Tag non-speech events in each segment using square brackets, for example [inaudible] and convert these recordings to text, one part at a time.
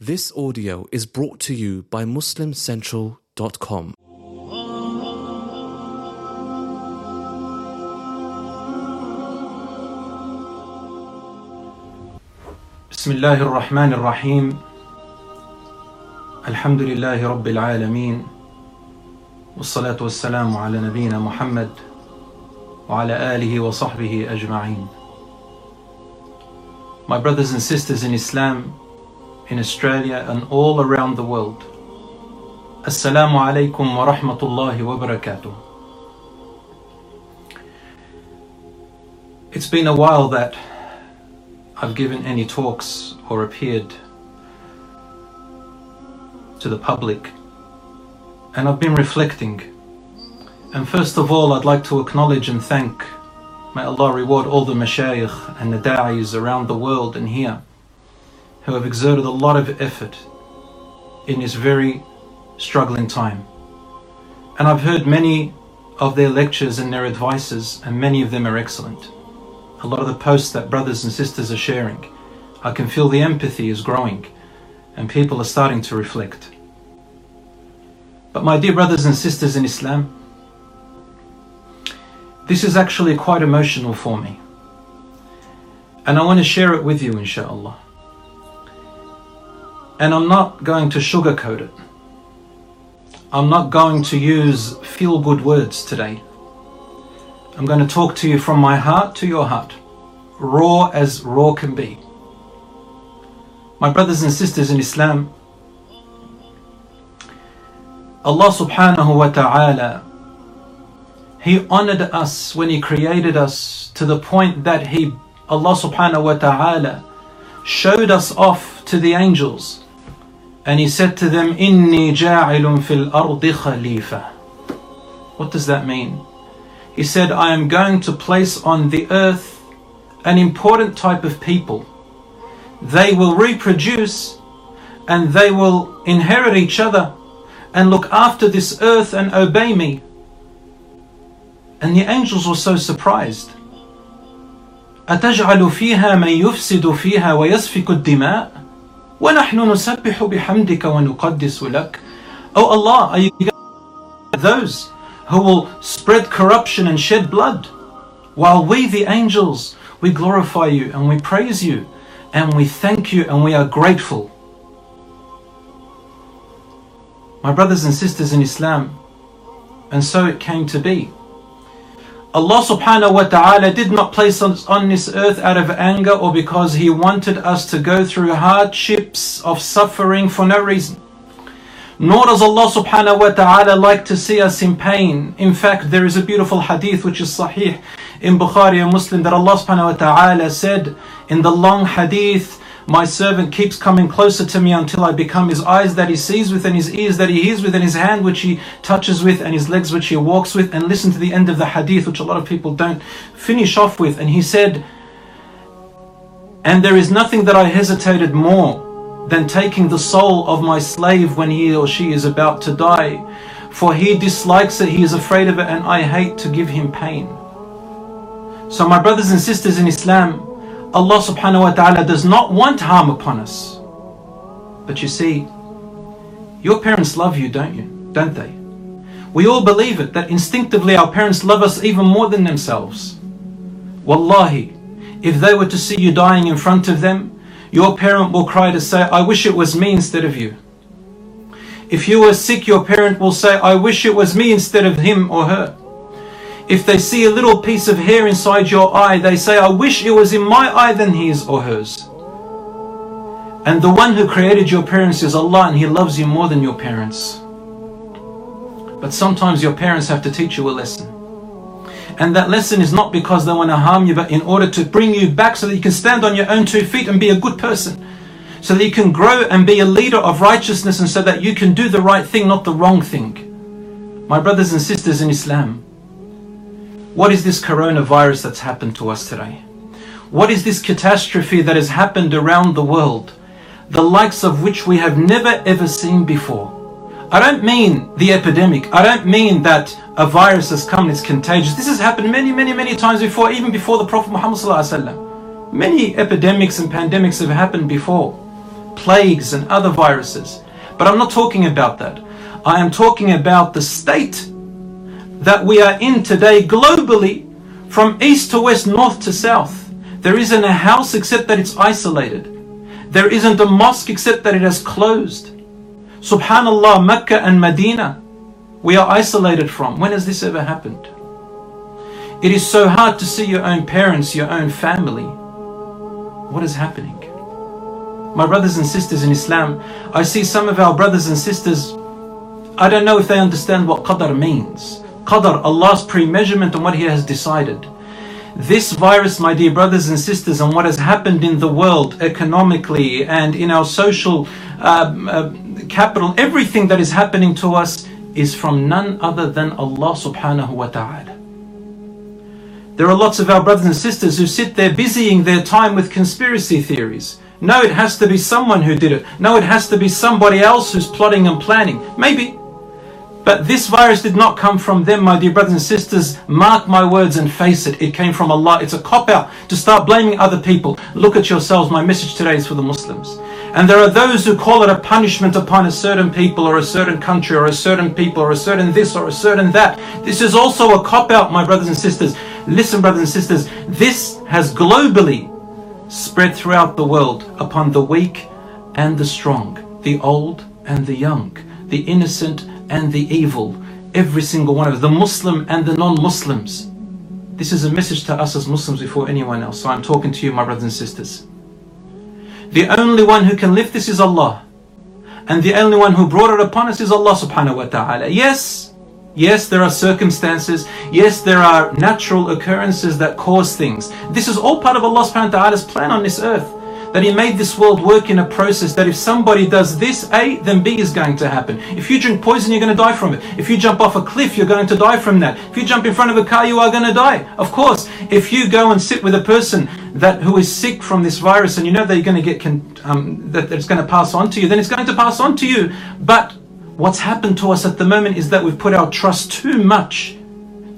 This audio is brought to you by MuslimCentral.com. بسم الله الرحمن الرحيم الحمد لله رب العالمين والصلاة والسلام على نبينا محمد وعلى آله وصحبه أجمعين My brothers and sisters in Islam, in Australia and all around the world, Assalamu alaikum wa rahmatullahi wa barakatuh. It's been a while that I've given any talks or appeared to the public, and I've been reflecting. And first of all, I'd like to acknowledge and thank, may Allah reward all the mashayikh and the da'is around the world and here who have exerted a lot of effort in this very struggling time. And I've heard many of their lectures and their advices, and many of them are excellent a lot of the posts that brothers and sisters are sharing. I can feel the empathy is growing and people are starting to reflect. But my dear brothers and sisters in Islam, this is actually quite emotional for me. And I want to share it with you, inshallah. And I'm not going to sugarcoat it. I'm not going to use feel good words today. I'm going to talk to you from my heart to your heart, raw as raw can be. My brothers and sisters in Islam, Allah subhanahu wa ta'ala, He honored us when He created us to the point that He, Allah subhanahu wa ta'ala, showed us off to the angels. And He said to them, Inni ja'ilun fil ardi khalifa. What does that mean? He said, I am going to place on the earth an important type of people. They will reproduce and they will inherit each other and look after this earth and obey me. And the angels were so surprised. أتجعل فيها من يفسد فيها ويسفك الدماء ونحن نسبح بحمدك ونقدس لك Oh Allah, are you those who will spread corruption and shed blood, while we, the angels, we glorify you and we praise you and we thank you and we are grateful. My brothers and sisters in Islam, and so it came to be. Allah subhanahu wa ta'ala did not place us on this earth out of anger or because He wanted us to go through hardships of suffering for no reason. Nor does Allah subhanahu wa ta'ala like to see us in pain. In fact, there is a beautiful hadith which is sahih in Bukhari and Muslim that Allah subhanahu wa ta'ala said in the long hadith, my servant keeps coming closer to me until I become his eyes that he sees with and his ears that he hears with and his hand which he touches with and his legs which he walks with. And listen to the end of the hadith, which a lot of people don't finish off with. And he said, And there is nothing that I hesitated more than taking the soul of my slave when he or she is about to die. For he dislikes it, he is afraid of it, and I hate to give him pain. So, my brothers and sisters in Islam, Allah subhanahu wa ta'ala does not want harm upon us. But you see, your parents love you, don't you? Don't they? We all believe it that instinctively our parents love us even more than themselves. Wallahi, if they were to see you dying in front of them, your parent will cry to say, I wish it was me instead of you. If you are sick, your parent will say, I wish it was me instead of him or her. If they see a little piece of hair inside your eye, they say, I wish it was in my eye than his or hers. And the one who created your parents is Allah and He loves you more than your parents. But sometimes your parents have to teach you a lesson. And that lesson is not because they want to harm you, but in order to bring you back so that you can stand on your own two feet and be a good person. So that you can grow and be a leader of righteousness and so that you can do the right thing, not the wrong thing. My brothers and sisters in Islam, what is this coronavirus that's happened to us today? What is this catastrophe that has happened around the world, the likes of which we have never ever seen before? I don't mean the epidemic. I don't mean that a virus has come and it's contagious. This has happened many, many, many times before, even before the Prophet Muhammad. Many epidemics and pandemics have happened before. plagues and other viruses. But I'm not talking about that. I am talking about the state that we are in today globally from east to west, north to south. There isn't a house except that it's isolated. There isn't a mosque except that it has closed. Subhanallah, Mecca and Medina, we are isolated from. When has this ever happened? It is so hard to see your own parents, your own family. What is happening? My brothers and sisters in Islam, I see some of our brothers and sisters, I don't know if they understand what qadar means. Qadar, Allah's pre-measurement on what He has decided. This virus, my dear brothers and sisters, and what has happened in the world economically and in our social uh, uh, capital, everything that is happening to us is from none other than Allah subhanahu wa ta'ala. There are lots of our brothers and sisters who sit there busying their time with conspiracy theories. No, it has to be someone who did it. No, it has to be somebody else who's plotting and planning. Maybe. But this virus did not come from them, my dear brothers and sisters. Mark my words and face it. It came from Allah. It's a cop out to start blaming other people. Look at yourselves. My message today is for the Muslims. And there are those who call it a punishment upon a certain people or a certain country or a certain people or a certain this or a certain that. This is also a cop out, my brothers and sisters. Listen, brothers and sisters, this has globally spread throughout the world upon the weak and the strong, the old and the young, the innocent and the evil, every single one of the Muslim and the non-Muslims. This is a message to us as Muslims before anyone else. So I'm talking to you, my brothers and sisters. The only one who can lift this is Allah. And the only one who brought it upon us is Allah subhanahu wa ta'ala. Yes, yes, there are circumstances. Yes, there are natural occurrences that cause things. This is all part of Allah subhanahu wa ta'ala's plan on this earth that He made this world work in a process that if somebody does this A, then B is going to happen. If you drink poison, you're going to die from it. If you jump off a cliff, you're going to die from that. If you jump in front of a car, you are going to die. Of course, if you go and sit with a person that who is sick from this virus and you know that you're going to get um, that it's going to pass on to you, then it's going to pass on to you. But what's happened to us at the moment is that we've put our trust too much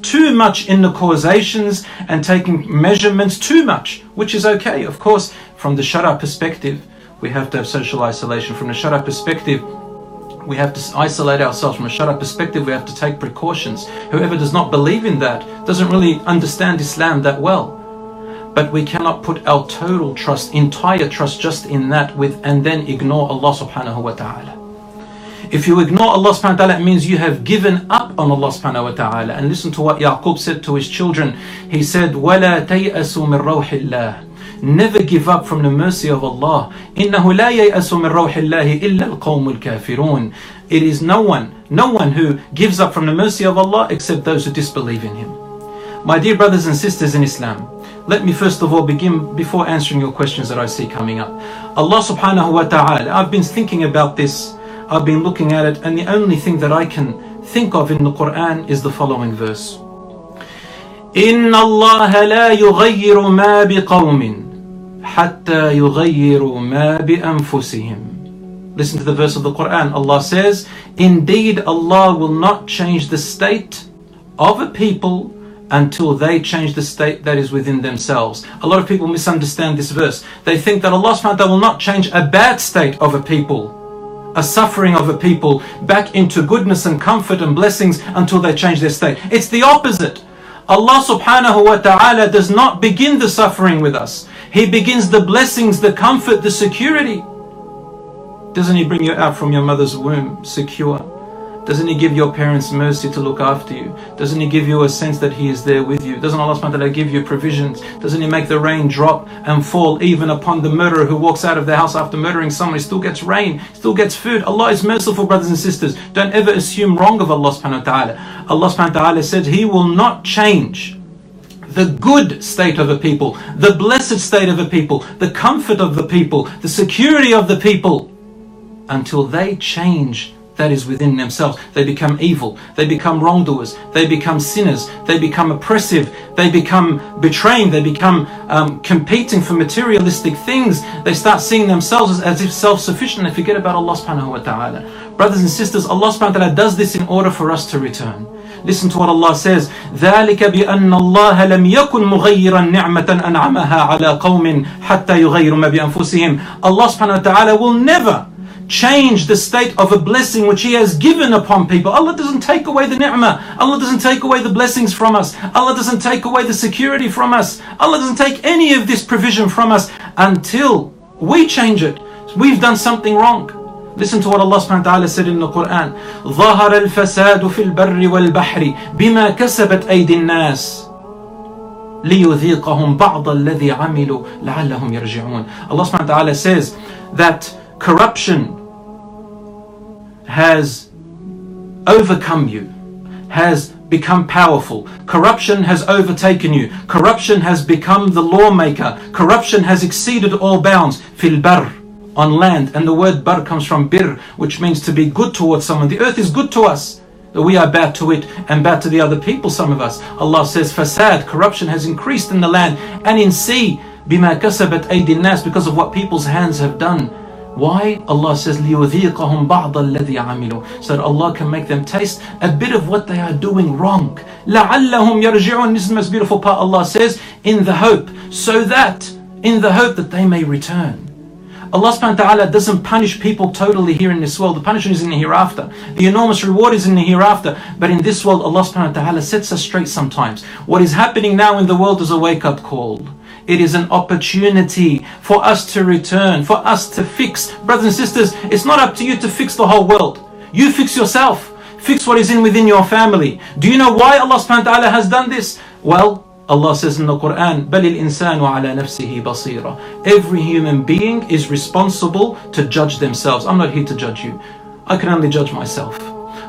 too much in the causations and taking measurements too much, which is okay. Of course, from the Shara perspective, we have to have social isolation. From the Shara perspective, we have to isolate ourselves. From a Shara perspective, we have to take precautions. Whoever does not believe in that doesn't really understand Islam that well. But we cannot put our total trust, entire trust just in that with and then ignore Allah subhanahu wa ta'ala. If you ignore Allah subhanahu wa ta'ala, it means you have given up on Allah subhanahu wa ta'ala. And listen to what Yaqub said to his children. He said, وَلَا تَيْأَسُوا مِن رَوْحِ اللَّهِ Never give up from the mercy of Allah. إِنَّهُ لَا يَيْأَسُ مِن رَوْحِ اللَّهِ إِلَّا الْقَوْمُ الْكَافِرُونَ It is no one, no one who gives up from the mercy of Allah except those who disbelieve in Him. My dear brothers and sisters in Islam, let me first of all begin before answering your questions that I see coming up. Allah subhanahu wa ta'ala, I've been thinking about this I've been looking at it, and the only thing that I can think of in the Quran is the following verse. إن الله لا يغير ما بقوم حتى يغيروا ما بأنفسهم Listen to the verse of the Quran. Allah says, Indeed, Allah will not change the state of a people until they change the state that is within themselves. A lot of people misunderstand this verse. They think that Allah subhanahu wa ta'ala will not change a bad state of a people a suffering of a people back into goodness and comfort and blessings until they change their state. It's the opposite. Allah subhanahu wa ta'ala does not begin the suffering with us. He begins the blessings, the comfort, the security. Doesn't He bring you out from your mother's womb secure? Doesn't He give your parents mercy to look after you? Doesn't He give you a sense that He is there with you? Doesn't Allah subhanahu give you provisions? Doesn't He make the rain drop and fall even upon the murderer who walks out of the house after murdering someone? He still gets rain, still gets food. Allah is merciful, brothers and sisters. Don't ever assume wrong of Allah subhanahu wa ta'ala. Allah subhanahu wa ta'ala said He will not change the good state of a people, the blessed state of a people, the comfort of the people, the security of the people until they change that is within themselves. They become evil, they become wrongdoers, they become sinners, they become oppressive, they become betraying, they become um, competing for materialistic things. They start seeing themselves as, as if self sufficient. They forget about Allah subhanahu wa ta'ala. Brothers and sisters, Allah subhanahu wa ta'ala does this in order for us to return. Listen to what Allah says. ذلك بأن الله لم يكن مغيرا نعمة أنعمها على قوم حتى يغيروا ما بأنفسهم. Allah subhanahu wa ta'ala will never change the state of a blessing which He has given upon people. Allah doesn't take away the ni'mah. Allah doesn't take away the blessings from us. Allah doesn't take away the security from us. Allah doesn't take any of this provision from us until we change it. We've done something wrong. Listen to what Allah subhanahu wa ta'ala said in the Quran. ظهر الفساد في البر والبحر بما كسبت أيدي الناس ليذيقهم بعض الذي عملوا لعلهم يرجعون. Allah subhanahu wa ta'ala says that corruption has overcome you, has become powerful. Corruption has overtaken you. Corruption has become the lawmaker. Corruption has exceeded all bounds. Fil bar, on land. And the word bar comes from bir, which means to be good towards someone. The earth is good to us. But we are bad to it and bad to the other people, some of us. Allah says, fasad, corruption has increased in the land and in sea. Bima kasabat nas, because of what people's hands have done. Why? Allah says, لِيُذِيقَهُمْ بَعْضَ الَّذِي عَمِلُوا So that Allah can make them taste a bit of what they are doing wrong. لَعَلَّهُمْ يَرْجِعُونَ This is the most beautiful part Allah says, in the hope, so that, in the hope that they may return. Allah subhanahu wa ta'ala doesn't punish people totally here in this world. The punishment is in the hereafter. The enormous reward is in the hereafter. But in this world, Allah subhanahu wa ta'ala sets us straight sometimes. What is happening now in the world is a wake up call. It is an opportunity for us to return, for us to fix. Brothers and sisters, it's not up to you to fix the whole world. You fix yourself. Fix what is in within your family. Do you know why Allah subhanahu wa ta'ala has done this? Well, Allah says in the Quran, بَلِ الْإِنسَانُ عَلَى نَفْسِهِ بَصِيرًا Every human being is responsible to judge themselves. I'm not here to judge you. I can only judge myself.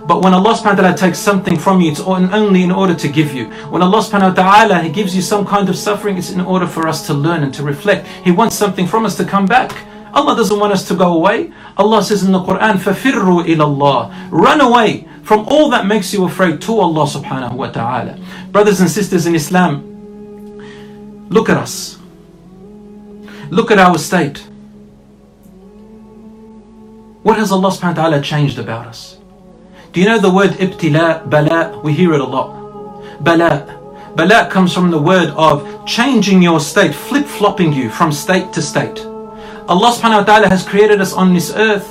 But when Allah subhanahu wa ta'ala takes something from you, it's only in order to give you. When Allah subhanahu wa ta'ala He gives you some kind of suffering, it's in order for us to learn and to reflect. He wants something from us to come back. Allah doesn't want us to go away. Allah says in the Quran, فَفِرُّوا إِلَى اللَّهِ Run away from all that makes you afraid to Allah subhanahu wa ta'ala. Brothers and sisters in Islam, look at us. Look at our state. What has Allah subhanahu wa ta'ala changed about us? Do you know the word ibtila, bala? We hear it a lot. Bala. Bala comes from the word of changing your state, flip flopping you from state to state. Allah subhanahu wa ta'ala has created us on this earth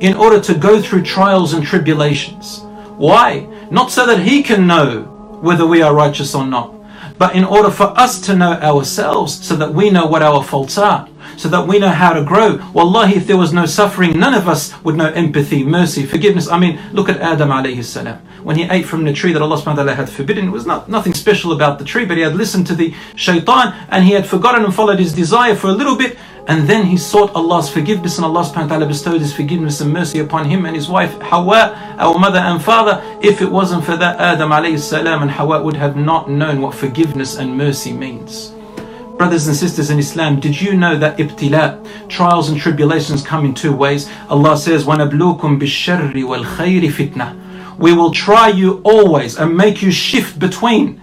in order to go through trials and tribulations. Why? Not so that He can know whether we are righteous or not, but in order for us to know ourselves so that we know what our faults are so that we know how to grow. Wallahi, if there was no suffering, none of us would know empathy, mercy, forgiveness. I mean, look at Adam alayhi salam. When he ate from the tree that Allah subhanahu wa ta'ala had forbidden, it was not, nothing special about the tree, but he had listened to the shaitan and he had forgotten and followed his desire for a little bit. And then he sought Allah's forgiveness, and Allah subhanahu wa ta'ala bestowed His forgiveness and mercy upon him and his wife Hawa, our mother and father. If it wasn't for that, Adam alayhi salam and Hawa would have not known what forgiveness and mercy means. Brothers and sisters in Islam, did you know that ibtila, trials and tribulations come in two ways? Allah says, وَنَبْلُوكُمْ بِالشَّرِّ وَالْخَيْرِ فِتْنَةً We will try you always and make you shift between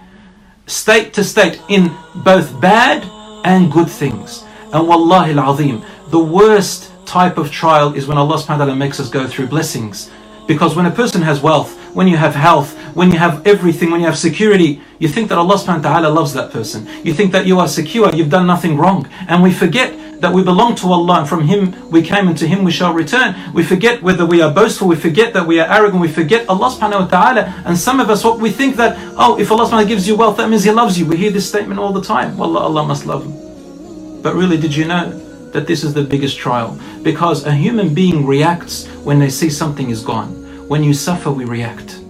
state to state in both bad and good things. And wallahi al-azim, the worst type of trial is when Allah subhanahu wa ta'ala makes us go through blessings. because when a person has wealth, when you have health, when you have everything, when you have security, you think that Allah subhanahu wa ta'ala loves that person. You think that you are secure, you've done nothing wrong. And we forget that we belong to Allah and from Him we came and to Him we shall return. We forget whether we are boastful, we forget that we are arrogant, we forget Allah subhanahu wa ta'ala. And some of us, what we think that, oh, if Allah subhanahu wa gives you wealth, that means He loves you. We hear this statement all the time. Wallah, Allah must love him. But really, did you know that this is the biggest trial? Because a human being reacts when they see something is gone. When you suffer, we react.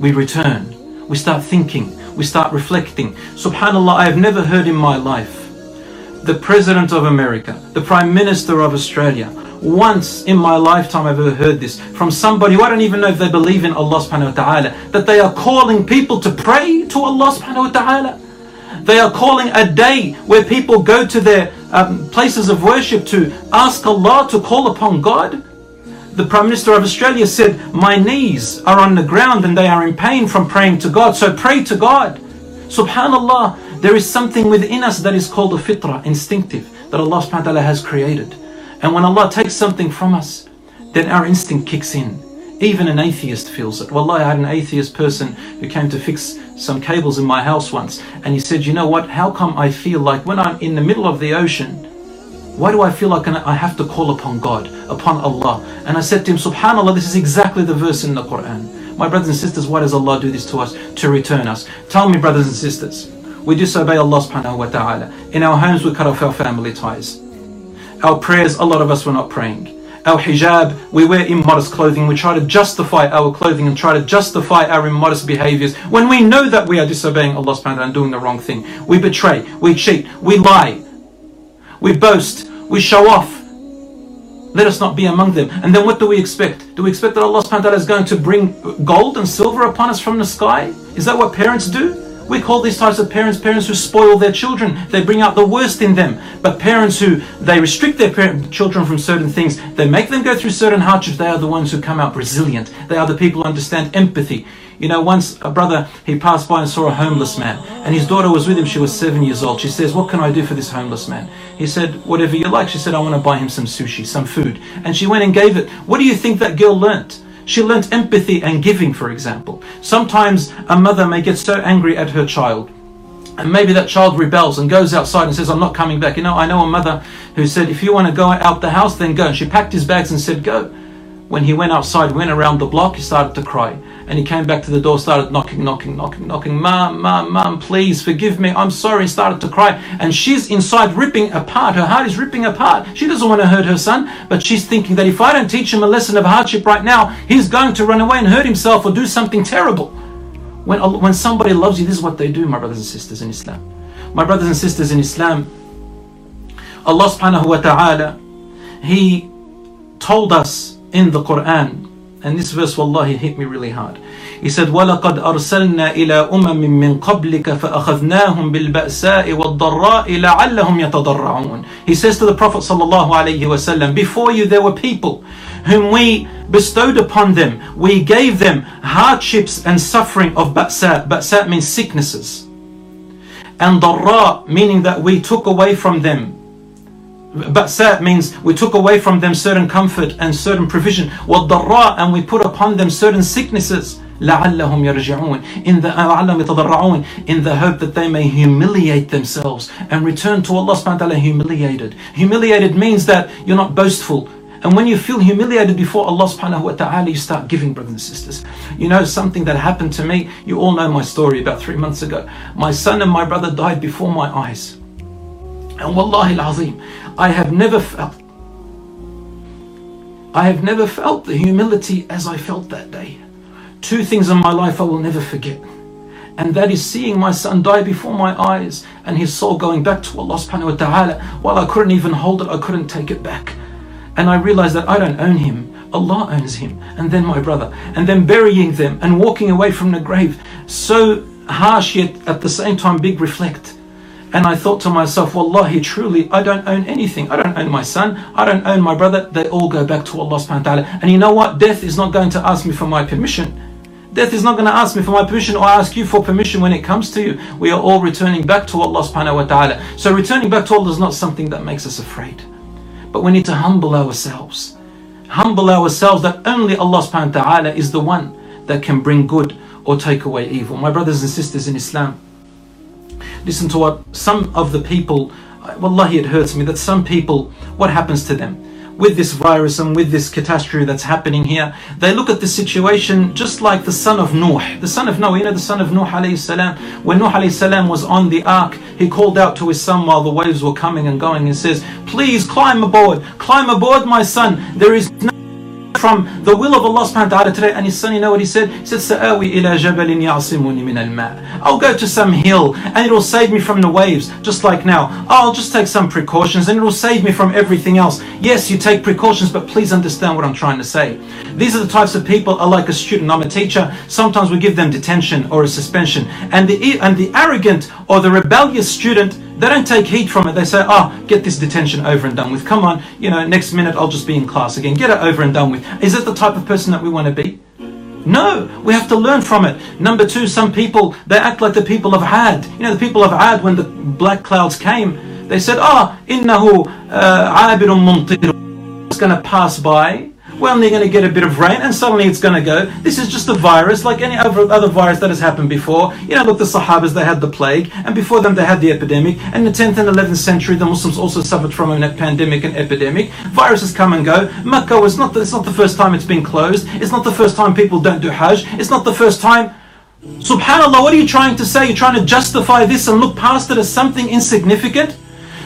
We return. We start thinking. We start reflecting. Subhanallah, I have never heard in my life the President of America, the Prime Minister of Australia, once in my lifetime I've ever heard this from somebody who I don't even know if they believe in Allah subhanahu wa ta'ala, that they are calling people to pray to Allah subhanahu wa ta'ala. They are calling a day where people go to their um, places of worship to ask Allah to call upon God. The Prime Minister of Australia said, My knees are on the ground and they are in pain from praying to God. So pray to God. Subhanallah, there is something within us that is called a fitrah, instinctive, that Allah subhanahu wa ta'ala has created. And when Allah takes something from us, then our instinct kicks in. Even an atheist feels it. Well, I had an atheist person who came to fix some cables in my house once, and he said, You know what? How come I feel like when I'm in the middle of the ocean, why do I feel like I have to call upon God, upon Allah? And I said to him, Subhanallah, this is exactly the verse in the Quran. My brothers and sisters, why does Allah do this to us? To return us. Tell me, brothers and sisters, we disobey Allah subhanahu wa ta'ala. In our homes, we cut off our family ties. Our prayers, a lot of us were not praying our hijab, we wear immodest clothing, we try to justify our clothing and try to justify our immodest behaviors when we know that we are disobeying Allah subhanahu wa ta'ala and doing the wrong thing. We betray, we cheat, we lie, we boast, we show off. Let us not be among them. And then what do we expect? Do we expect that Allah subhanahu wa ta'ala is going to bring gold and silver upon us from the sky? Is that what parents do? We call these types of parents parents who spoil their children. They bring out the worst in them. But parents who they restrict their parent, children from certain things, they make them go through certain hardships. They are the ones who come out resilient. They are the people who understand empathy. You know, once a brother he passed by and saw a homeless man, and his daughter was with him. She was seven years old. She says, "What can I do for this homeless man?" He said, "Whatever you like." She said, "I want to buy him some sushi, some food," and she went and gave it. What do you think that girl learnt? She learnt empathy and giving, for example. Sometimes a mother may get so angry at her child and maybe that child rebels and goes outside and says, I'm not coming back. You know, I know a mother who said, if you want to go out the house, then go. And she packed his bags and said, go. When he went outside, went around the block, he started to cry and he came back to the door, started knocking, knocking, knocking, knocking. Mom, mom, mom, please forgive me. I'm sorry. Started to cry. And she's inside ripping apart. Her heart is ripping apart. She doesn't want to hurt her son, but she's thinking that if I don't teach him a lesson of hardship right now, he's going to run away and hurt himself or do something terrible. When, when somebody loves you, this is what they do, my brothers and sisters in Islam. My brothers and sisters in Islam, Allah subhanahu wa ta'ala, He told us in the Quran and this verse, wallahi, hit me really hard. He said, وَلَقَدْ أَرْسَلْنَا إِلَىٰ أُمَمٍ مِّن قَبْلِكَ فَأَخَذْنَاهُمْ بِالْبَأْسَاءِ وَالضَّرَّاءِ لَعَلَّهُمْ يَتَضَرَّعُونَ He says to the Prophet sallallahu alaihi wasallam, before you there were people whom we bestowed upon them, we gave them hardships and suffering of ba'sa. Ba'sa means sicknesses. And darra, meaning that we took away from them Ba'sa means we took away from them certain comfort and certain provision. وَالضَّرَّاء and we put upon them certain sicknesses. لعلهم يرجعون in the لعلهم يتضرعون in the hope that they may humiliate themselves and return to Allah subhanahu wa ta'ala humiliated. Humiliated means that you're not boastful. And when you feel humiliated before Allah subhanahu wa ta'ala, you start giving, brothers and sisters. You know, something that happened to me, you all know my story about three months ago. My son and my brother died before my eyes. And wallahi al-azim, I have never felt. I have never felt the humility as I felt that day. Two things in my life I will never forget. And that is seeing my son die before my eyes and his soul going back to Allah subhanahu wa ta'ala while I couldn't even hold it, I couldn't take it back. And I realized that I don't own him. Allah owns him, and then my brother, and then burying them and walking away from the grave. So harsh yet at the same time big reflect. And I thought to myself, Wallahi, truly, I don't own anything. I don't own my son. I don't own my brother. They all go back to Allah subhanahu wa ta'ala. And you know what? Death is not going to ask me for my permission. Death is not going to ask me for my permission or ask you for permission when it comes to you. We are all returning back to Allah subhanahu wa ta'ala. So returning back to Allah is not something that makes us afraid. But we need to humble ourselves. Humble ourselves that only Allah subhanahu wa ta'ala is the one that can bring good or take away evil. My brothers and sisters in Islam, listen to what some of the people, uh, wallahi, it hurts me that some people, what happens to them? With this virus and with this catastrophe that's happening here, they look at the situation just like the son of Nuh. The son of Noah, you know, the son of alayhi salam. When alayhi salam was on the ark, he called out to his son while the waves were coming and going and says, Please climb aboard, climb aboard, my son. There is no from the will of Allah subhanahu wa ta'ala today. And his son, you know what he said? He said, Sa'awi ila jabalin ya'simuni min al I'll go to some hill and it'll save me from the waves, just like now. I'll just take some precautions and it'll save me from everything else. Yes, you take precautions, but please understand what I'm trying to say. These are the types of people are like a student. I'm a teacher. Sometimes we give them detention or a suspension. And the, and the arrogant or the rebellious student They don't take heat from it. They say, oh, get this detention over and done with. Come on, you know, next minute I'll just be in class again. Get it over and done with. Is it the type of person that we want to be? No, we have to learn from it. Number two, some people, they act like the people of Ad. You know, the people of Ad, when the black clouds came, they said, ah, oh, innahu uh, abirun mumtir. It's going to pass by well, they're going to get a bit of rain and suddenly it's going to go. This is just a virus like any other, other virus that has happened before. You know, look, the Sahabas, they had the plague, and before them they had the epidemic. And in the 10th and 11th century, the Muslims also suffered from a pandemic and epidemic. Viruses come and go. Makkah was not it's not the first time it's been closed. It's not the first time people don't do Hajj. It's not the first time Subhanallah, what are you trying to say? You're trying to justify this and look past it as something insignificant?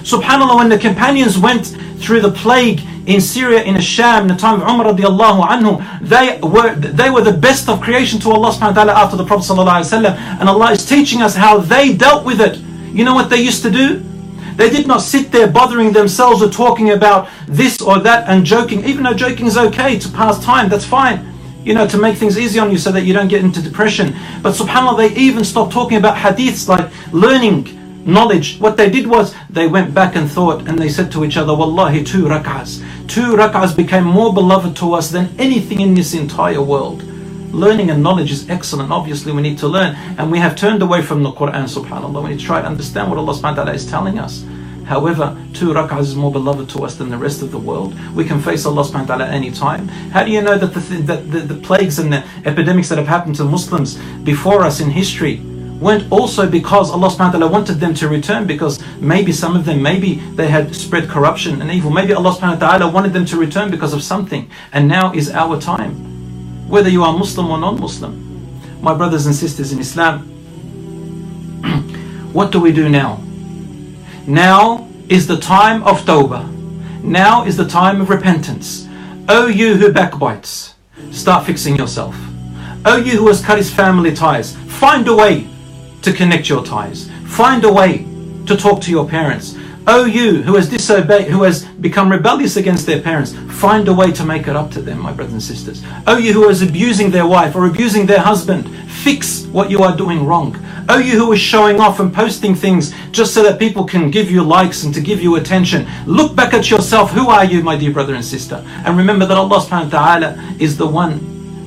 Subhanallah, when the companions went through the plague in Syria, in Sham, in the time of Umar radiallahu anhu, they were, they were the best of creation to Allah subhanahu wa ta'ala after the Prophet sallallahu. And Allah is teaching us how they dealt with it. You know what they used to do? They did not sit there bothering themselves or talking about this or that and joking, even though joking is okay to pass time, that's fine. You know, to make things easy on you so that you don't get into depression. But subhanAllah, they even stopped talking about hadiths like learning knowledge. What they did was they went back and thought and they said to each other, Wallahi, two rak'ahs. Two rak'ahs became more beloved to us than anything in this entire world. Learning and knowledge is excellent. Obviously, we need to learn. And we have turned away from the Quran, subhanAllah. We need to try to understand what Allah subhanahu wa ta'ala is telling us. However, two rak'ahs is more beloved to us than the rest of the world. We can face Allah subhanahu wa ta'ala any time. How do you know that the, that the, the plagues and the epidemics that have happened to Muslims before us in history weren't also because Allah subhanahu wa ta'ala wanted them to return because maybe some of them, maybe they had spread corruption and evil. Maybe Allah subhanahu wa ta'ala wanted them to return because of something. And now is our time. Whether you are Muslim or non-Muslim. My brothers and sisters in Islam, [clears throat] what do we do now? Now is the time of tawbah. Now is the time of repentance. O you who backbites, start fixing yourself. O you who has cut his family ties, find a way to connect your ties. Find a way to talk to your parents. Oh, you who has disobeyed, who has become rebellious against their parents, find a way to make it up to them, my brothers and sisters. Oh, you who is abusing their wife or abusing their husband, fix what you are doing wrong. Oh, you who is showing off and posting things just so that people can give you likes and to give you attention, look back at yourself. Who are you, my dear brother and sister? And remember that Allah subhanahu wa ta'ala is the one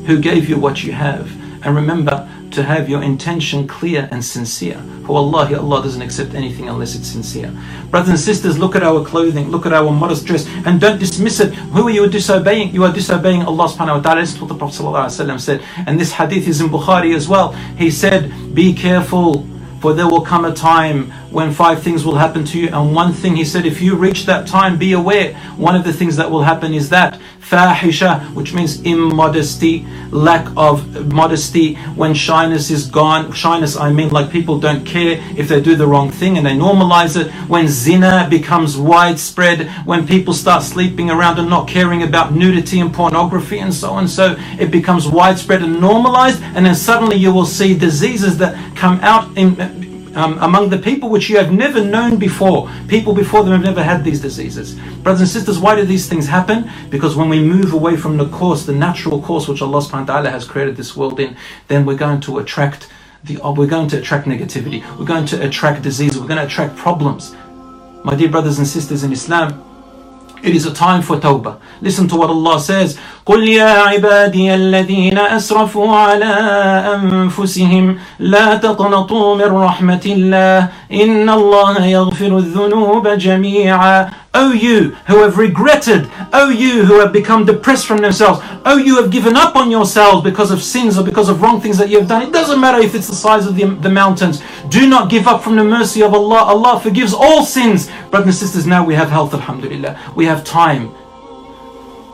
who gave you what you have. And remember to have your intention clear and sincere. For Allah, Allah doesn't accept anything unless it's sincere. Brothers and sisters, look at our clothing, look at our modest dress, and don't dismiss it. Who are you disobeying? You are disobeying Allah subhanahu wa ta'ala. What the Prophet said. And this hadith is in Bukhari as well. He said, Be careful for there will come a time when five things will happen to you. And one thing he said, if you reach that time, be aware. One of the things that will happen is that fahisha, which means immodesty, lack of modesty, when shyness is gone. Shyness, I mean, like people don't care if they do the wrong thing and they normalize it. When zina becomes widespread, when people start sleeping around and not caring about nudity and pornography and so on. So it becomes widespread and normalized, and then suddenly you will see diseases that come out in um, among the people which you have never known before. People before them have never had these diseases. Brothers and sisters, why do these things happen? Because when we move away from the course, the natural course which Allah subhanahu wa ta'ala has created this world in, then we're going to attract the, we're going to attract negativity. We're going to attract disease. We're going to attract problems. My dear brothers and sisters in Islam, it is a time for tawbah. Listen to what Allah says. قل يا عبادي الذين أسرفوا على أنفسهم لا تقنطوا من رحمة الله إن الله يغفر الذنوب جميعا O you who have regretted, O you who have become depressed from themselves, O you who have given up on yourselves because of sins or because of wrong things that you have done. It doesn't matter if it's the size of the, the mountains. Do not give up from the mercy of Allah. Allah forgives all sins. Brothers and sisters, now we have health, alhamdulillah. We have time.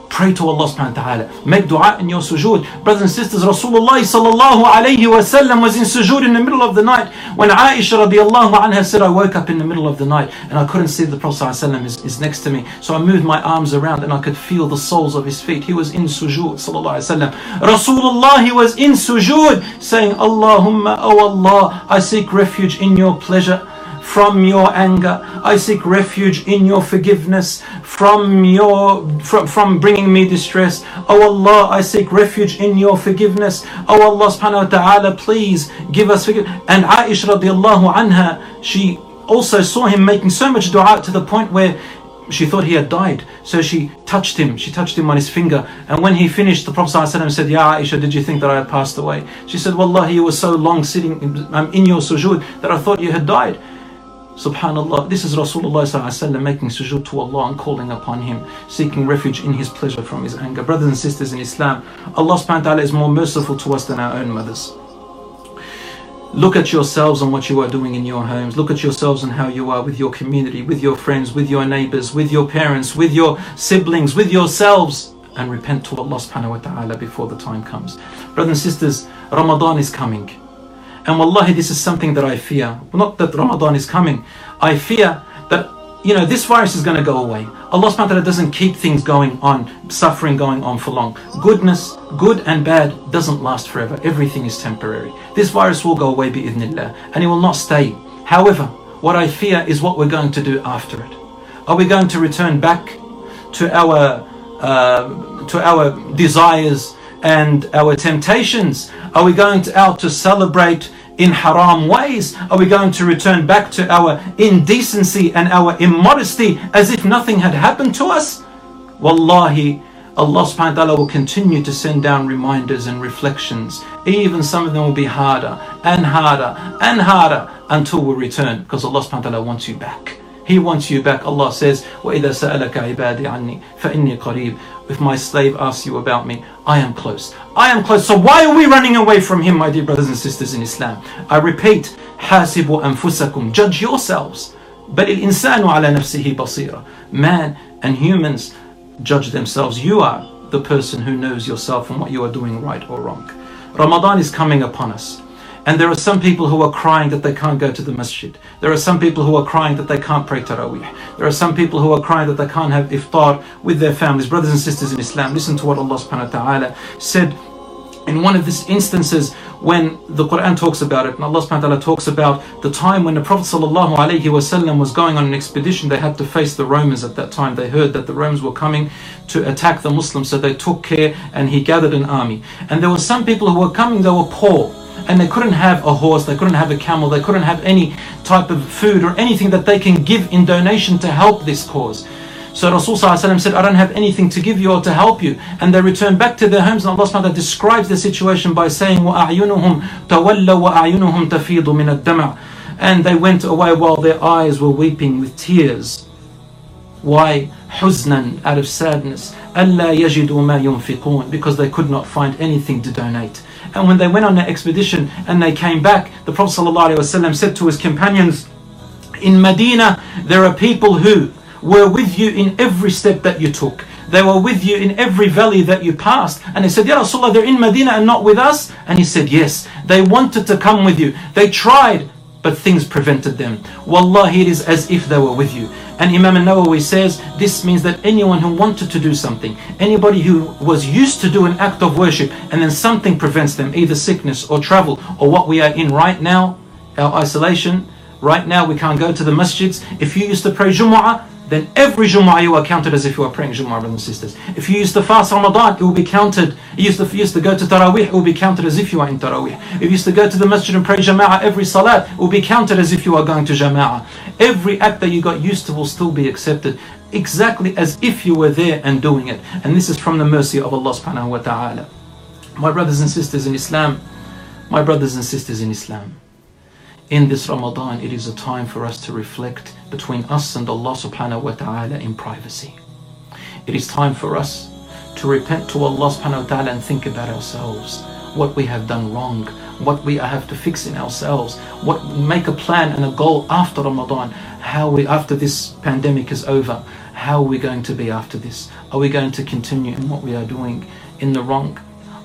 Pray to Allah subhanahu wa ta'ala. Make dua in your sujood. Brothers and sisters, Rasulullah sallallahu alayhi wa sallam was in sujood in the middle of the night. When Aisha radiallahu anha said, I woke up in the middle of the night and I couldn't see the Prophet sallallahu is, is next to me. So I moved my arms around and I could feel the soles of his feet. He was in sujood sallallahu alayhi wa sallam. Rasulullah was in sujood saying, Allahumma, oh Allah, I seek refuge in your pleasure from your anger. I seek refuge in your forgiveness from your from, from bringing me distress. Oh Allah, I seek refuge in your forgiveness. Oh Allah subhanahu wa ta'ala, please give us forgiveness. And Aisha radiallahu anha, she also saw him making so much dua to the point where she thought he had died. So she touched him. She touched him on his finger. And when he finished, the Prophet ﷺ said, Ya Aisha, did you think that I had passed away? She said, Wallahi, you were so long sitting in, um, in your sujood that I thought you had died. Subhanallah, this is Rasulullah making sujood to Allah and calling upon Him, seeking refuge in His pleasure from His anger. Brothers and sisters in Islam, Allah subhanahu wa ta'ala is more merciful to us than our own mothers. Look at yourselves and what you are doing in your homes. Look at yourselves and how you are with your community, with your friends, with your neighbors, with your parents, with your siblings, with yourselves. And repent to Allah subhanahu wa ta'ala before the time comes. Brothers and sisters, Ramadan is coming. And wallahi, this is something that I fear. Not that Ramadan is coming. I fear that you know, this virus is going to go away. Allah subhanahu wa ta'ala doesn't keep things going on, suffering going on for long. Goodness, good and bad, doesn't last forever. Everything is temporary. This virus will go away bi'idhnillah, and it will not stay. However, what I fear is what we're going to do after it. Are we going to return back to our uh, to our desires and our temptations? Are we going to out to celebrate in haram ways? Are we going to return back to our indecency and our immodesty as if nothing had happened to us? Wallahi, Allah subhanahu wa ta'ala will continue to send down reminders and reflections. Even some of them will be harder and harder and harder until we return because Allah subhanahu wa ta'ala wants you back. He wants you back. Allah says, وَإِذَا سَأَلَكَ عِبَادِي عَنِّي فَإِنِّي قَرِيبٌ If my slave asks you about me, I am close. I am close. So why are we running away from him, my dear brothers and sisters in Islam? I repeat, حَاسِبُوا أَنفُسَكُمْ Judge yourselves. بَلِ الْإِنسَانُ عَلَى نَفْسِهِ بَصِيرًا Man and humans judge themselves. You are the person who knows yourself and what you are doing right or wrong. Ramadan is coming upon us. And there are some people who are crying that they can't go to the masjid. There are some people who are crying that they can't pray tarawih. There are some people who are crying that they can't have iftar with their families. Brothers and sisters in Islam, listen to what Allah subhanahu wa ta'ala said in one of these instances when the Quran talks about it, and Allah subhanahu wa ta'ala talks about the time when the Prophet sallallahu alaihi wasallam was going on an expedition, they had to face the Romans at that time. They heard that the Romans were coming to attack the Muslims, so they took care and he gathered an army. And there were some people who were coming, they were poor and they couldn't have a horse, they couldn't have a camel, they couldn't have any type of food or anything that they can give in donation to help this cause. So Rasul said, I don't have anything to give you or to help you. And they returned back to their homes and Allah subhanahu describes the situation by saying, وَأَعْيُنُهُمْ تَوَلَّوا وَأَعْيُنُهُمْ تَفِيضُ مِنَ الدَّمَعِ And they went away while their eyes were weeping with tears. Why? حزنا out of sadness. أَلَّا يَجِدُوا مَا يُنْفِقُونَ Because they could not find anything to donate. And when they went on that expedition and they came back, the Prophet ﷺ said to his companions, In Medina, there are people who were with you in every step that you took. They were with you in every valley that you passed. And they said, Ya Rasulullah, they're in Medina and not with us? And he said, Yes. They wanted to come with you. They tried, but things prevented them. Wallahi, it is as if they were with you. And Imam al-Nawawi says this means that anyone who wanted to do something, anybody who was used to do an act of worship and then something prevents them, either sickness or travel or what we are in right now, our isolation, right now we can't go to the masjids. If you used to pray Jumu'ah, then every Jumu'ah you are counted as if you are praying Jumu'ah, brothers and sisters. If you used to fast Ramadan, it will be counted. You used to, you used to go to Taraweeh, it will be counted as if you are in Taraweeh. If you used to go to the masjid and pray Jama'ah every Salat, it will be counted as if you are going to Jama'ah. Every act that you got used to will still be accepted exactly as if you were there and doing it. And this is from the mercy of Allah subhanahu wa ta'ala. My brothers and sisters in Islam, my brothers and sisters in Islam, in this Ramadan, it is a time for us to reflect between us and Allah subhanahu wa ta'ala in privacy. It is time for us to repent to Allah subhanahu wa ta'ala and think about ourselves, what we have done wrong, what we have to fix in ourselves, what make a plan and a goal after Ramadan, how we after this pandemic is over, how are we going to be after this? Are we going to continue in what we are doing in the wrong?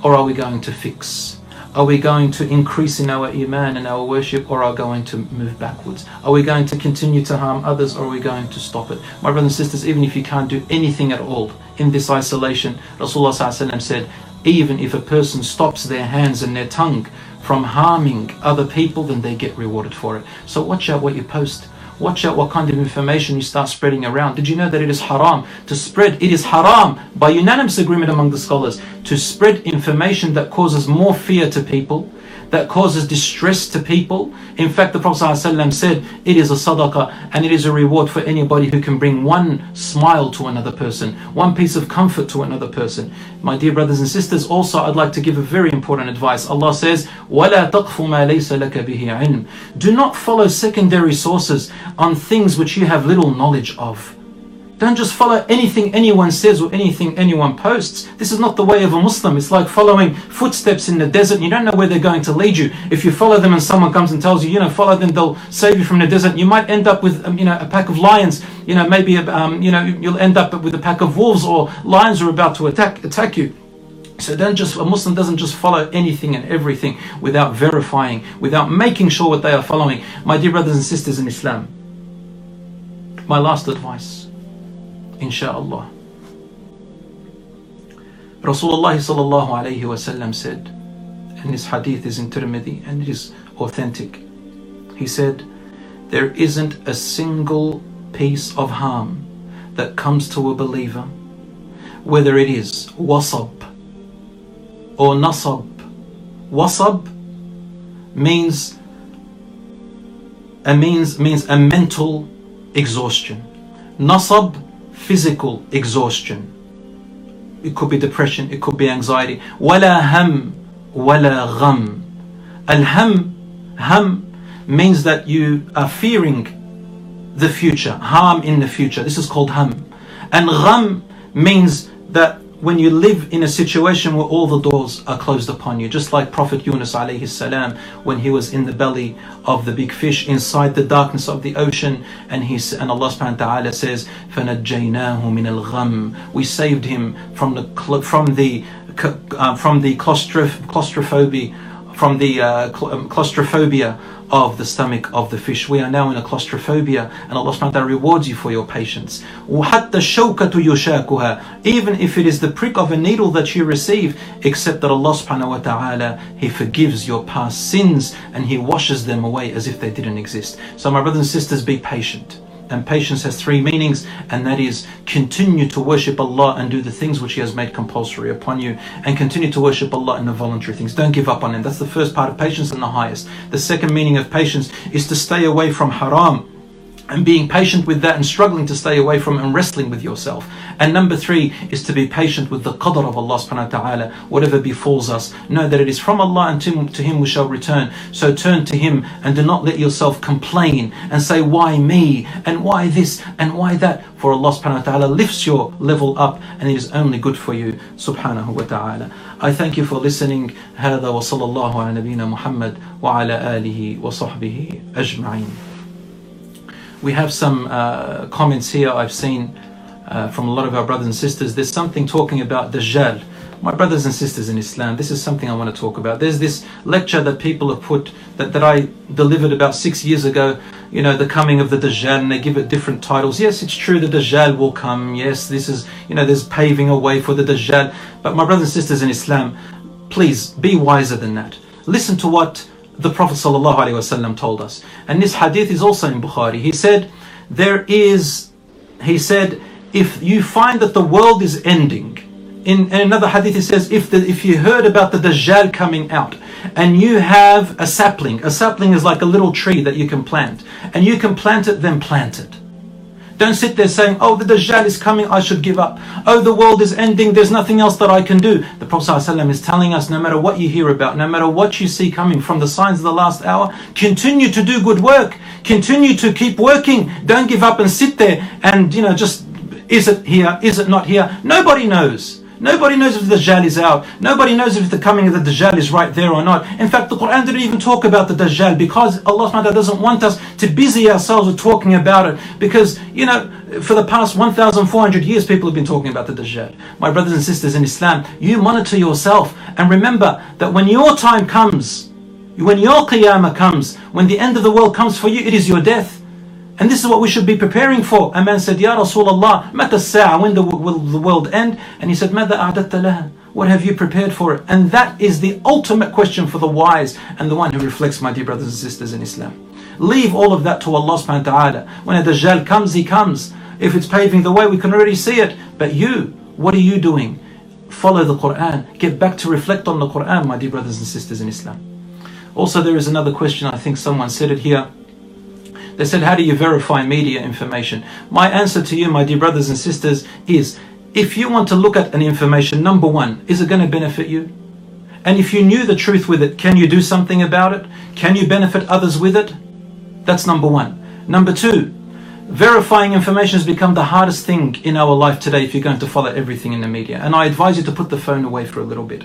Or are we going to fix? Are we going to increase in our iman and our worship or are we going to move backwards? Are we going to continue to harm others or are we going to stop it? My brothers and sisters, even if you can't do anything at all in this isolation, Rasulullah said, even if a person stops their hands and their tongue from harming other people, then they get rewarded for it. So watch out what you post. Watch out what kind of information you start spreading around. Did you know that it is haram to spread? It is haram by unanimous agreement among the scholars to spread information that causes more fear to people, that causes distress to people. In fact, the Prophet ﷺ said it is a sadaqah and it is a reward for anybody who can bring one smile to another person, one piece of comfort to another person. My dear brothers and sisters, also I'd like to give a very important advice. Allah says, وَلَا تَقْفُ مَا لَيْسَ لَكَ بِهِ عِلْمٍ Do not follow secondary sources on things which you have little knowledge of. Don't just follow anything anyone says or anything anyone posts. This is not the way of a Muslim. It's like following footsteps in the desert. You don't know where they're going to lead you. If you follow them and someone comes and tells you, you know, follow them, they'll save you from the desert. You might end up with, um, you know, a pack of lions. You know, maybe, um, you know, you'll end up with a pack of wolves or lions are about to attack attack you. So don't just a Muslim doesn't just follow anything and everything without verifying, without making sure what they are following. My dear brothers and sisters in Islam, my last advice Insha'Allah. Rasulullah sallallahu alayhi wasallam said, and his hadith is in Tirmidhi and it is authentic. He said, There isn't a single piece of harm that comes to a believer, whether it is wasab or nasab. Wasab means a means means a mental exhaustion. Nasab physical exhaustion. It could be depression, it could be anxiety. ولا هم ولا غم. Al-ham, ham means that you are fearing the future, harm in the future. This is called ham. And gham means that when you live in a situation where all the doors are closed upon you, just like Prophet Yunus alayhi salam when he was in the belly of the big fish inside the darkness of the ocean, and he and Allah subhanahu wa taala says, فَنَجَّيْنَاهُ مِنَ الْغَمِّ We saved him from the from the uh, from the claustrophobia, from the uh, um, claustrophobia of the stomach of the fish. We are now in a claustrophobia and Allah subhanahu wa ta'ala rewards you for your patience. Even if it is the prick of a needle that you receive, except that Allah subhanahu wa ta'ala, He forgives your past sins and He washes them away as if they didn't exist. So my brothers and sisters, be patient. And patience has three meanings, and that is continue to worship Allah and do the things which He has made compulsory upon you, and continue to worship Allah in the voluntary things. Don't give up on Him. That's the first part of patience and the highest. The second meaning of patience is to stay away from haram and being patient with that and struggling to stay away from and wrestling with yourself. And number three is to be patient with the qadr of Allah subhanahu wa ta'ala. Whatever befalls us, know that it is from Allah and to, to Him we shall return. So turn to Him and do not let yourself complain and say, why me? And why this? And why that? For Allah subhanahu wa ta'ala lifts your level up and it is only good for you subhanahu wa ta'ala. I thank you for listening. هذا وصلى الله على نبينا محمد وعلى آله وصحبه أجمعين. We have some uh, comments here I've seen uh, from a lot of our brothers and sisters. There's something talking about Dajjal. My brothers and sisters in Islam, this is something I want to talk about. There's this lecture that people have put, that, that I delivered about six years ago, you know, the coming of the Dajjal, and they give it different titles. Yes, it's true, the Dajjal will come. Yes, this is, you know, there's paving a way for the Dajjal. But my brothers and sisters in Islam, please be wiser than that. Listen to what the Prophet ﷺ told us. And this hadith is also in Bukhari. He said, There is, he said, if you find that the world is ending, in, in another hadith, he says, if, the, if you heard about the Dajjal coming out, and you have a sapling, a sapling is like a little tree that you can plant, and you can plant it, then plant it. Don't sit there saying, oh, the Dajjal is coming, I should give up. Oh, the world is ending, there's nothing else that I can do. The Prophet ﷺ is telling us no matter what you hear about, no matter what you see coming from the signs of the last hour, continue to do good work. Continue to keep working. Don't give up and sit there and, you know, just, is it here? Is it not here? Nobody knows. Nobody knows if the Dajjal is out. Nobody knows if the coming of the Dajjal is right there or not. In fact, the Quran didn't even talk about the Dajjal because Allah SWT doesn't want us to busy ourselves with talking about it. Because, you know, for the past 1,400 years, people have been talking about the Dajjal. My brothers and sisters in Islam, you monitor yourself and remember that when your time comes, when your Qiyamah comes, when the end of the world comes for you, it is your death. And this is what we should be preparing for. A man said, Ya Rasulullah, mata sa'a, when the, will the world end? And he said, What have you prepared for it? And that is the ultimate question for the wise and the one who reflects, my dear brothers and sisters in Islam. Leave all of that to Allah subhanahu wa ta'ala. When a Dajjal comes, he comes. If it's paving the way, we can already see it. But you, what are you doing? Follow the Quran. Get back to reflect on the Quran, my dear brothers and sisters in Islam. Also, there is another question, I think someone said it here. They said, How do you verify media information? My answer to you, my dear brothers and sisters, is if you want to look at an information, number one, is it going to benefit you? And if you knew the truth with it, can you do something about it? Can you benefit others with it? That's number one. Number two, verifying information has become the hardest thing in our life today if you're going to follow everything in the media. And I advise you to put the phone away for a little bit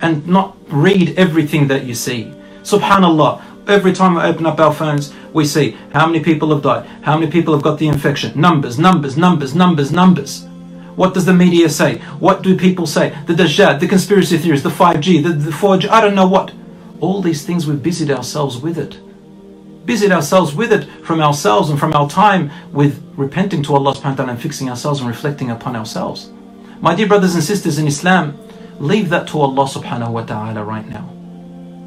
and not read everything that you see. Subhanallah, every time we open up our phones, we see how many people have died, how many people have got the infection. Numbers, numbers, numbers, numbers, numbers. What does the media say? What do people say? The Dajjal, the conspiracy theories, the 5G, the, the 4G, I don't know what. All these things we've busied ourselves with it. Busied ourselves with it from ourselves and from our time with repenting to Allah subhanahu wa ta'ala and fixing ourselves and reflecting upon ourselves. My dear brothers and sisters in Islam, leave that to Allah subhanahu wa ta'ala right now.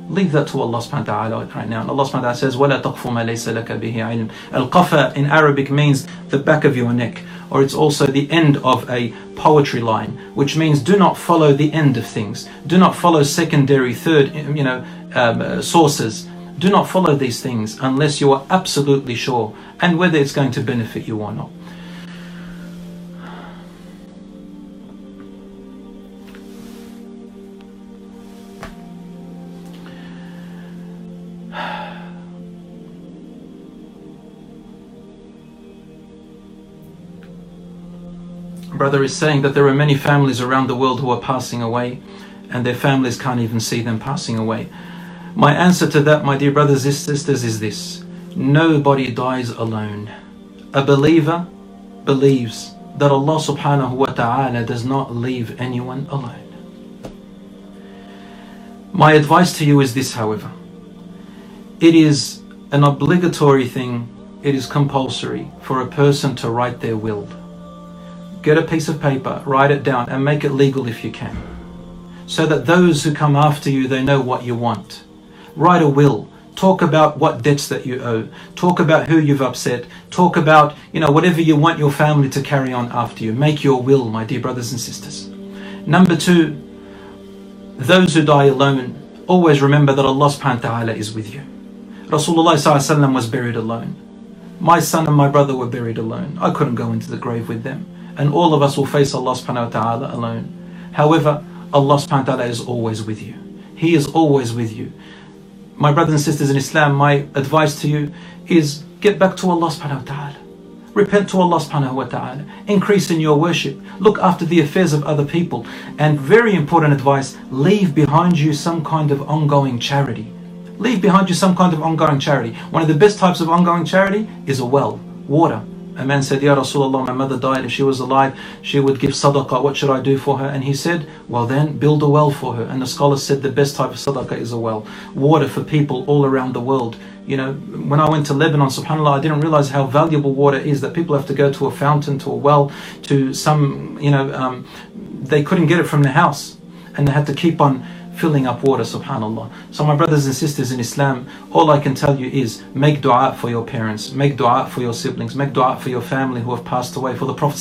Leave that to Allah subhanahu wa ta'ala right now. And Allah subhanahu wa ta'ala says, وَلَا تَقْفُ مَا لَيْسَ لَكَ بِهِ عِلْمٍ Al-qafa in Arabic means the back of your neck. Or it's also the end of a poetry line, which means do not follow the end of things. Do not follow secondary, third, you know, um, uh, sources. Do not follow these things unless you are absolutely sure and whether it's going to benefit you or not. Brother is saying that there are many families around the world who are passing away and their families can't even see them passing away. My answer to that, my dear brothers and sisters, is this nobody dies alone. A believer believes that Allah subhanahu wa ta'ala does not leave anyone alone. My advice to you is this, however. It is an obligatory thing, it is compulsory for a person to write their will get a piece of paper, write it down, and make it legal if you can. So that those who come after you, they know what you want. Write a will. Talk about what debts that you owe. Talk about who you've upset. Talk about, you know, whatever you want your family to carry on after you. Make your will, my dear brothers and sisters. Number two, those who die alone, always remember that Allah subhanahu wa ta'ala is with you. Rasulullah was buried alone. My son and my brother were buried alone. I couldn't go into the grave with them and all of us will face Allah subhanahu wa ta'ala alone. However, Allah subhanahu wa ta'ala is always with you. He is always with you. My brothers and sisters in Islam, my advice to you is get back to Allah subhanahu wa ta'ala. Repent to Allah subhanahu wa ta'ala. Increase in your worship. Look after the affairs of other people. And very important advice, leave behind you some kind of ongoing charity. Leave behind you some kind of ongoing charity. One of the best types of ongoing charity is a well, water. A man said, Ya Rasulullah, my mother died. If she was alive, she would give sadaqah. What should I do for her? And he said, Well, then build a well for her. And the scholar said the best type of sadaqah is a well. Water for people all around the world. You know, when I went to Lebanon, subhanAllah, I didn't realize how valuable water is that people have to go to a fountain, to a well, to some, you know, um, they couldn't get it from the house. And they had to keep on filling up water, subhanAllah. So, my brothers and sisters in Islam, all I can tell you is make dua for your parents, make dua for your siblings, make dua for your family who have passed away. For the Prophet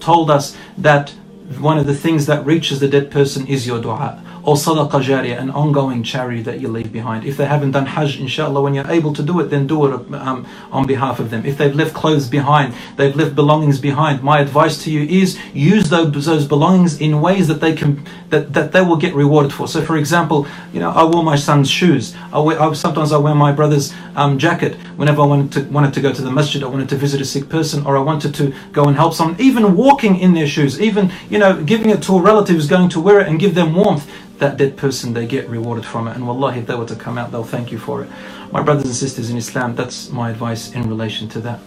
told us that one of the things that reaches the dead person is your dua or sadaqah jariyah, an ongoing charity that you leave behind. If they haven't done hajj, inshallah, when you're able to do it, then do it um, on behalf of them. If they've left clothes behind, they've left belongings behind, my advice to you is use those, those belongings in ways that they can, that, that they will get rewarded for. So for example, you know, I wore my son's shoes. I wear, I, sometimes I wear my brother's um, jacket whenever I wanted to, wanted to go to the masjid, I wanted to visit a sick person, or I wanted to go and help someone, even walking in their shoes, even, you know, giving it to a relative who's going to wear it and give them warmth that dead person, they get rewarded from it. And wallahi, if they were to come out, they'll thank you for it. My brothers and sisters in Islam, that's my advice in relation to that.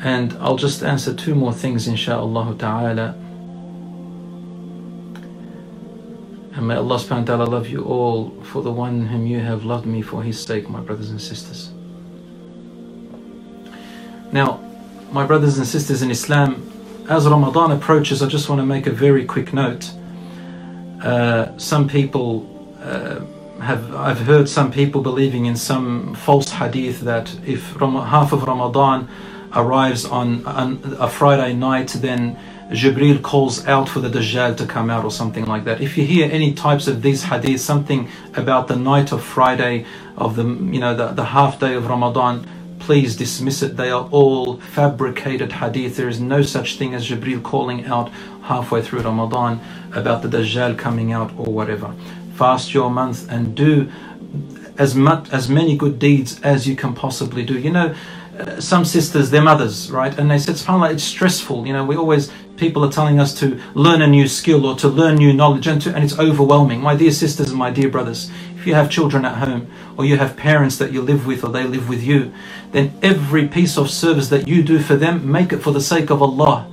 And I'll just answer two more things, insha'Allah ta'ala. And may Allah subhanahu wa ta'ala love you all for the one whom you have loved me for his sake, my brothers and sisters. Now, my brothers and sisters in Islam, as Ramadan approaches, I just want to make a very quick note. Uh, some people uh, have, I've heard some people believing in some false hadith that if Ram- half of Ramadan arrives on, on, a Friday night, then Jibril calls out for the Dajjal to come out or something like that. If you hear any types of these hadiths, something about the night of Friday, of the you know the, the half day of Ramadan, please dismiss it. They are all fabricated hadith. There is no such thing as Jibril calling out halfway through Ramadan about the Dajjal coming out or whatever. Fast your month and do as much as many good deeds as you can possibly do. You know, uh, some sisters, their mothers, right? And they said, SubhanAllah, it's stressful. You know, we always, people are telling us to learn a new skill or to learn new knowledge, and, to, and it's overwhelming. My dear sisters and my dear brothers, if you have children at home, or you have parents that you live with, or they live with you, then every piece of service that you do for them, make it for the sake of Allah.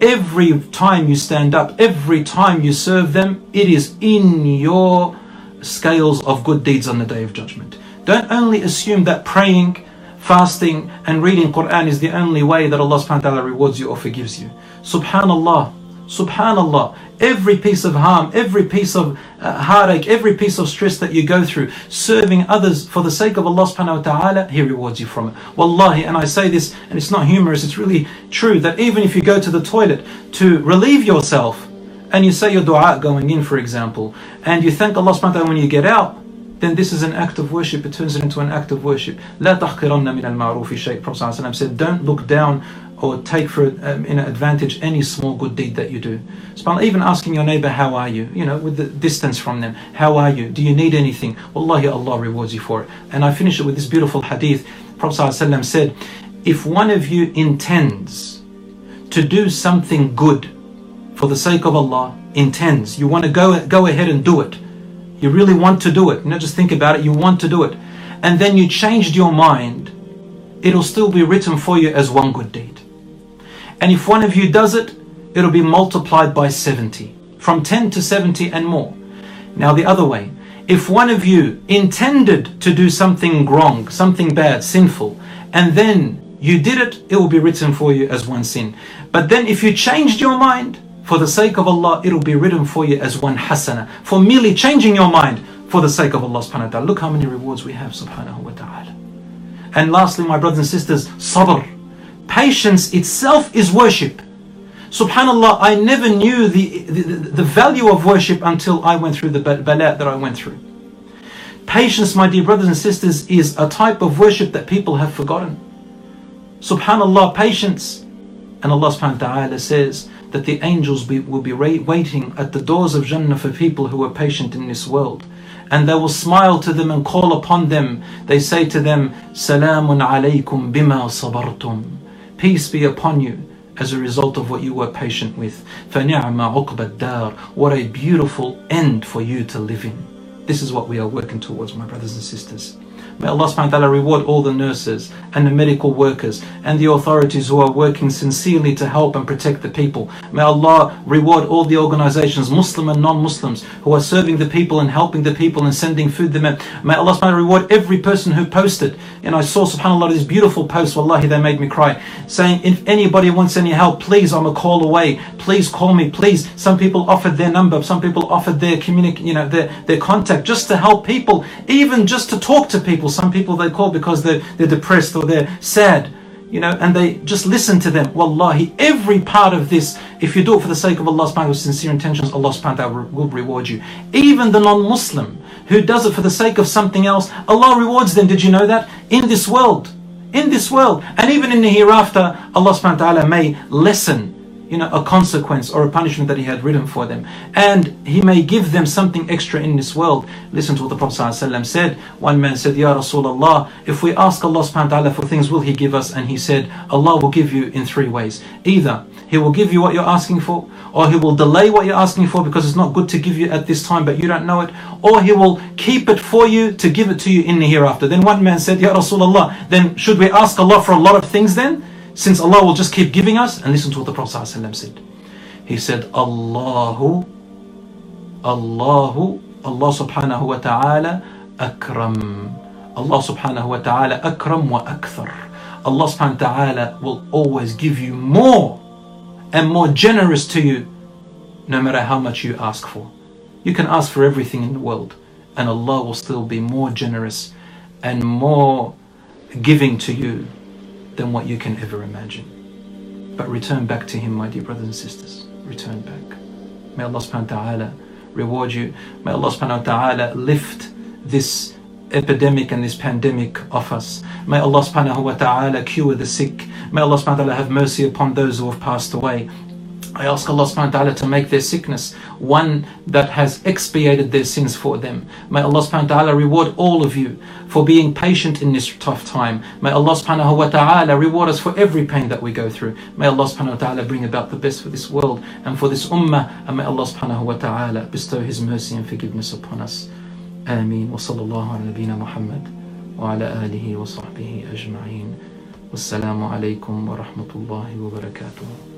Every time you stand up, every time you serve them, it is in your scales of good deeds on the day of judgment. Don't only assume that praying, fasting, and reading Quran is the only way that Allah subhanahu wa ta'ala rewards you or forgives you. Subhanallah, Subhanallah, every piece of harm, every piece of uh, heartache, every piece of stress that you go through, serving others for the sake of Allah subhanahu wa ta'ala, He rewards you from it. Wallahi, and I say this, and it's not humorous, it's really true, that even if you go to the toilet to relieve yourself, and you say your dua going in, for example, and you thank Allah subhanahu wa ta'ala when you get out, then this is an act of worship. It turns it into an act of worship. لا تحقرن من المعروف شيء. Prophet said, don't look down or take for um, in advantage any small good deed that you do. Even asking your neighbor, how are you? You know, with the distance from them. How are you? Do you need anything? Wallahi, Allah rewards you for it. And I finish it with this beautiful hadith. Prophet ﷺ said, if one of you intends to do something good for the sake of Allah intends. You want to go, go ahead and do it. You really want to do it. Not just think about it, you want to do it. And then you changed your mind, it'll still be written for you as one good deed. And if one of you does it, it'll be multiplied by 70. From 10 to 70 and more. Now the other way. If one of you intended to do something wrong, something bad, sinful, and then you did it, it will be written for you as one sin. But then if you changed your mind, for the sake of Allah, it will be written for you as one hasana. For merely changing your mind for the sake of Allah subhanahu wa ta'ala. Look how many rewards we have subhanahu wa ta'ala. And lastly, my brothers and sisters, sabr. Patience itself is worship. Subhanallah, I never knew the, the, the value of worship until I went through the bala that I went through. Patience, my dear brothers and sisters, is a type of worship that people have forgotten. Subhanallah, patience. And Allah subhanahu wa ta'ala says, that the angels be, will be waiting at the doors of Jannah for people who are patient in this world. And they will smile to them and call upon them. They say to them, Salamun alaykum bima sabartum. Peace be upon you as a result of what you were patient with. What a beautiful end for you to live in. This is what we are working towards, my brothers and sisters. May Allah subhanahu wa ta'ala reward all the nurses and the medical workers and the authorities who are working sincerely to help and protect the people. May Allah reward all the organizations, Muslim and non-Muslims, who are serving the people and helping the people and sending food them. May Allah subhanahu wa ta'ala reward every person who posted. And I saw subhanAllah these beautiful posts, wallahi they made me cry, saying if anybody wants any help, please I'm a call away. Please call me, please. Some people offered their number, some people offered their communic you know, their, their contact just to help people, even just to talk to people. Some people they call because they're, they're depressed or they're sad, you know, and they just listen to them. Wallahi, every part of this, if you do it for the sake of Allah subhanahu wa with sincere intentions, Allah subhanahu wa ta'ala will reward you. Even the non-Muslim who does it for the sake of something else, Allah rewards them. Did you know that? In this world. In this world. And even in the hereafter, Allah subhanahu wa ta'ala may lessen you know, a consequence or a punishment that he had written for them. And he may give them something extra in this world. Listen to what the Prophet ﷺ said. One man said, Ya Rasulullah, if we ask Allah subhanahu wa ta'ala for things, will he give us? And he said, Allah will give you in three ways. Either he will give you what you're asking for, or he will delay what you're asking for because it's not good to give you at this time, but you don't know it, or he will keep it for you to give it to you in the hereafter. Then one man said, Ya Rasulullah, then should we ask Allah for a lot of things then? Since Allah will just keep giving us, and listen to what the Prophet ﷺ said. He said, Allahu, Allahu, Allah subhanahu wa ta'ala akram. Allah subhanahu wa ta'ala akram wa akthar. Allah subhanahu wa ta'ala will always give you more and more generous to you no matter how much you ask for. You can ask for everything in the world and Allah will still be more generous and more giving to you than what you can ever imagine. But return back to Him, my dear brothers and sisters. Return back. May Allah subhanahu wa ta'ala reward you. May Allah subhanahu wa ta'ala lift this epidemic and this pandemic off us. May Allah subhanahu wa ta'ala cure the sick. May Allah subhanahu wa ta'ala have mercy upon those who have passed away. I ask Allah subhanahu wa ta'ala to make their sickness one that has expiated their sins for them. May Allah subhanahu wa ta'ala reward all of you for being patient in this tough time. May Allah subhanahu wa ta'ala reward us for every pain that we go through. May Allah subhanahu wa ta'ala bring about the best for this world and for this ummah. And may Allah subhanahu wa ta'ala bestow His mercy and forgiveness upon us. Ameen. Wa sallallahu ala nabina Muhammad wa ala alihi wa sahbihi. Wassalamu alaikum wa rahmatullahi wa barakatuh.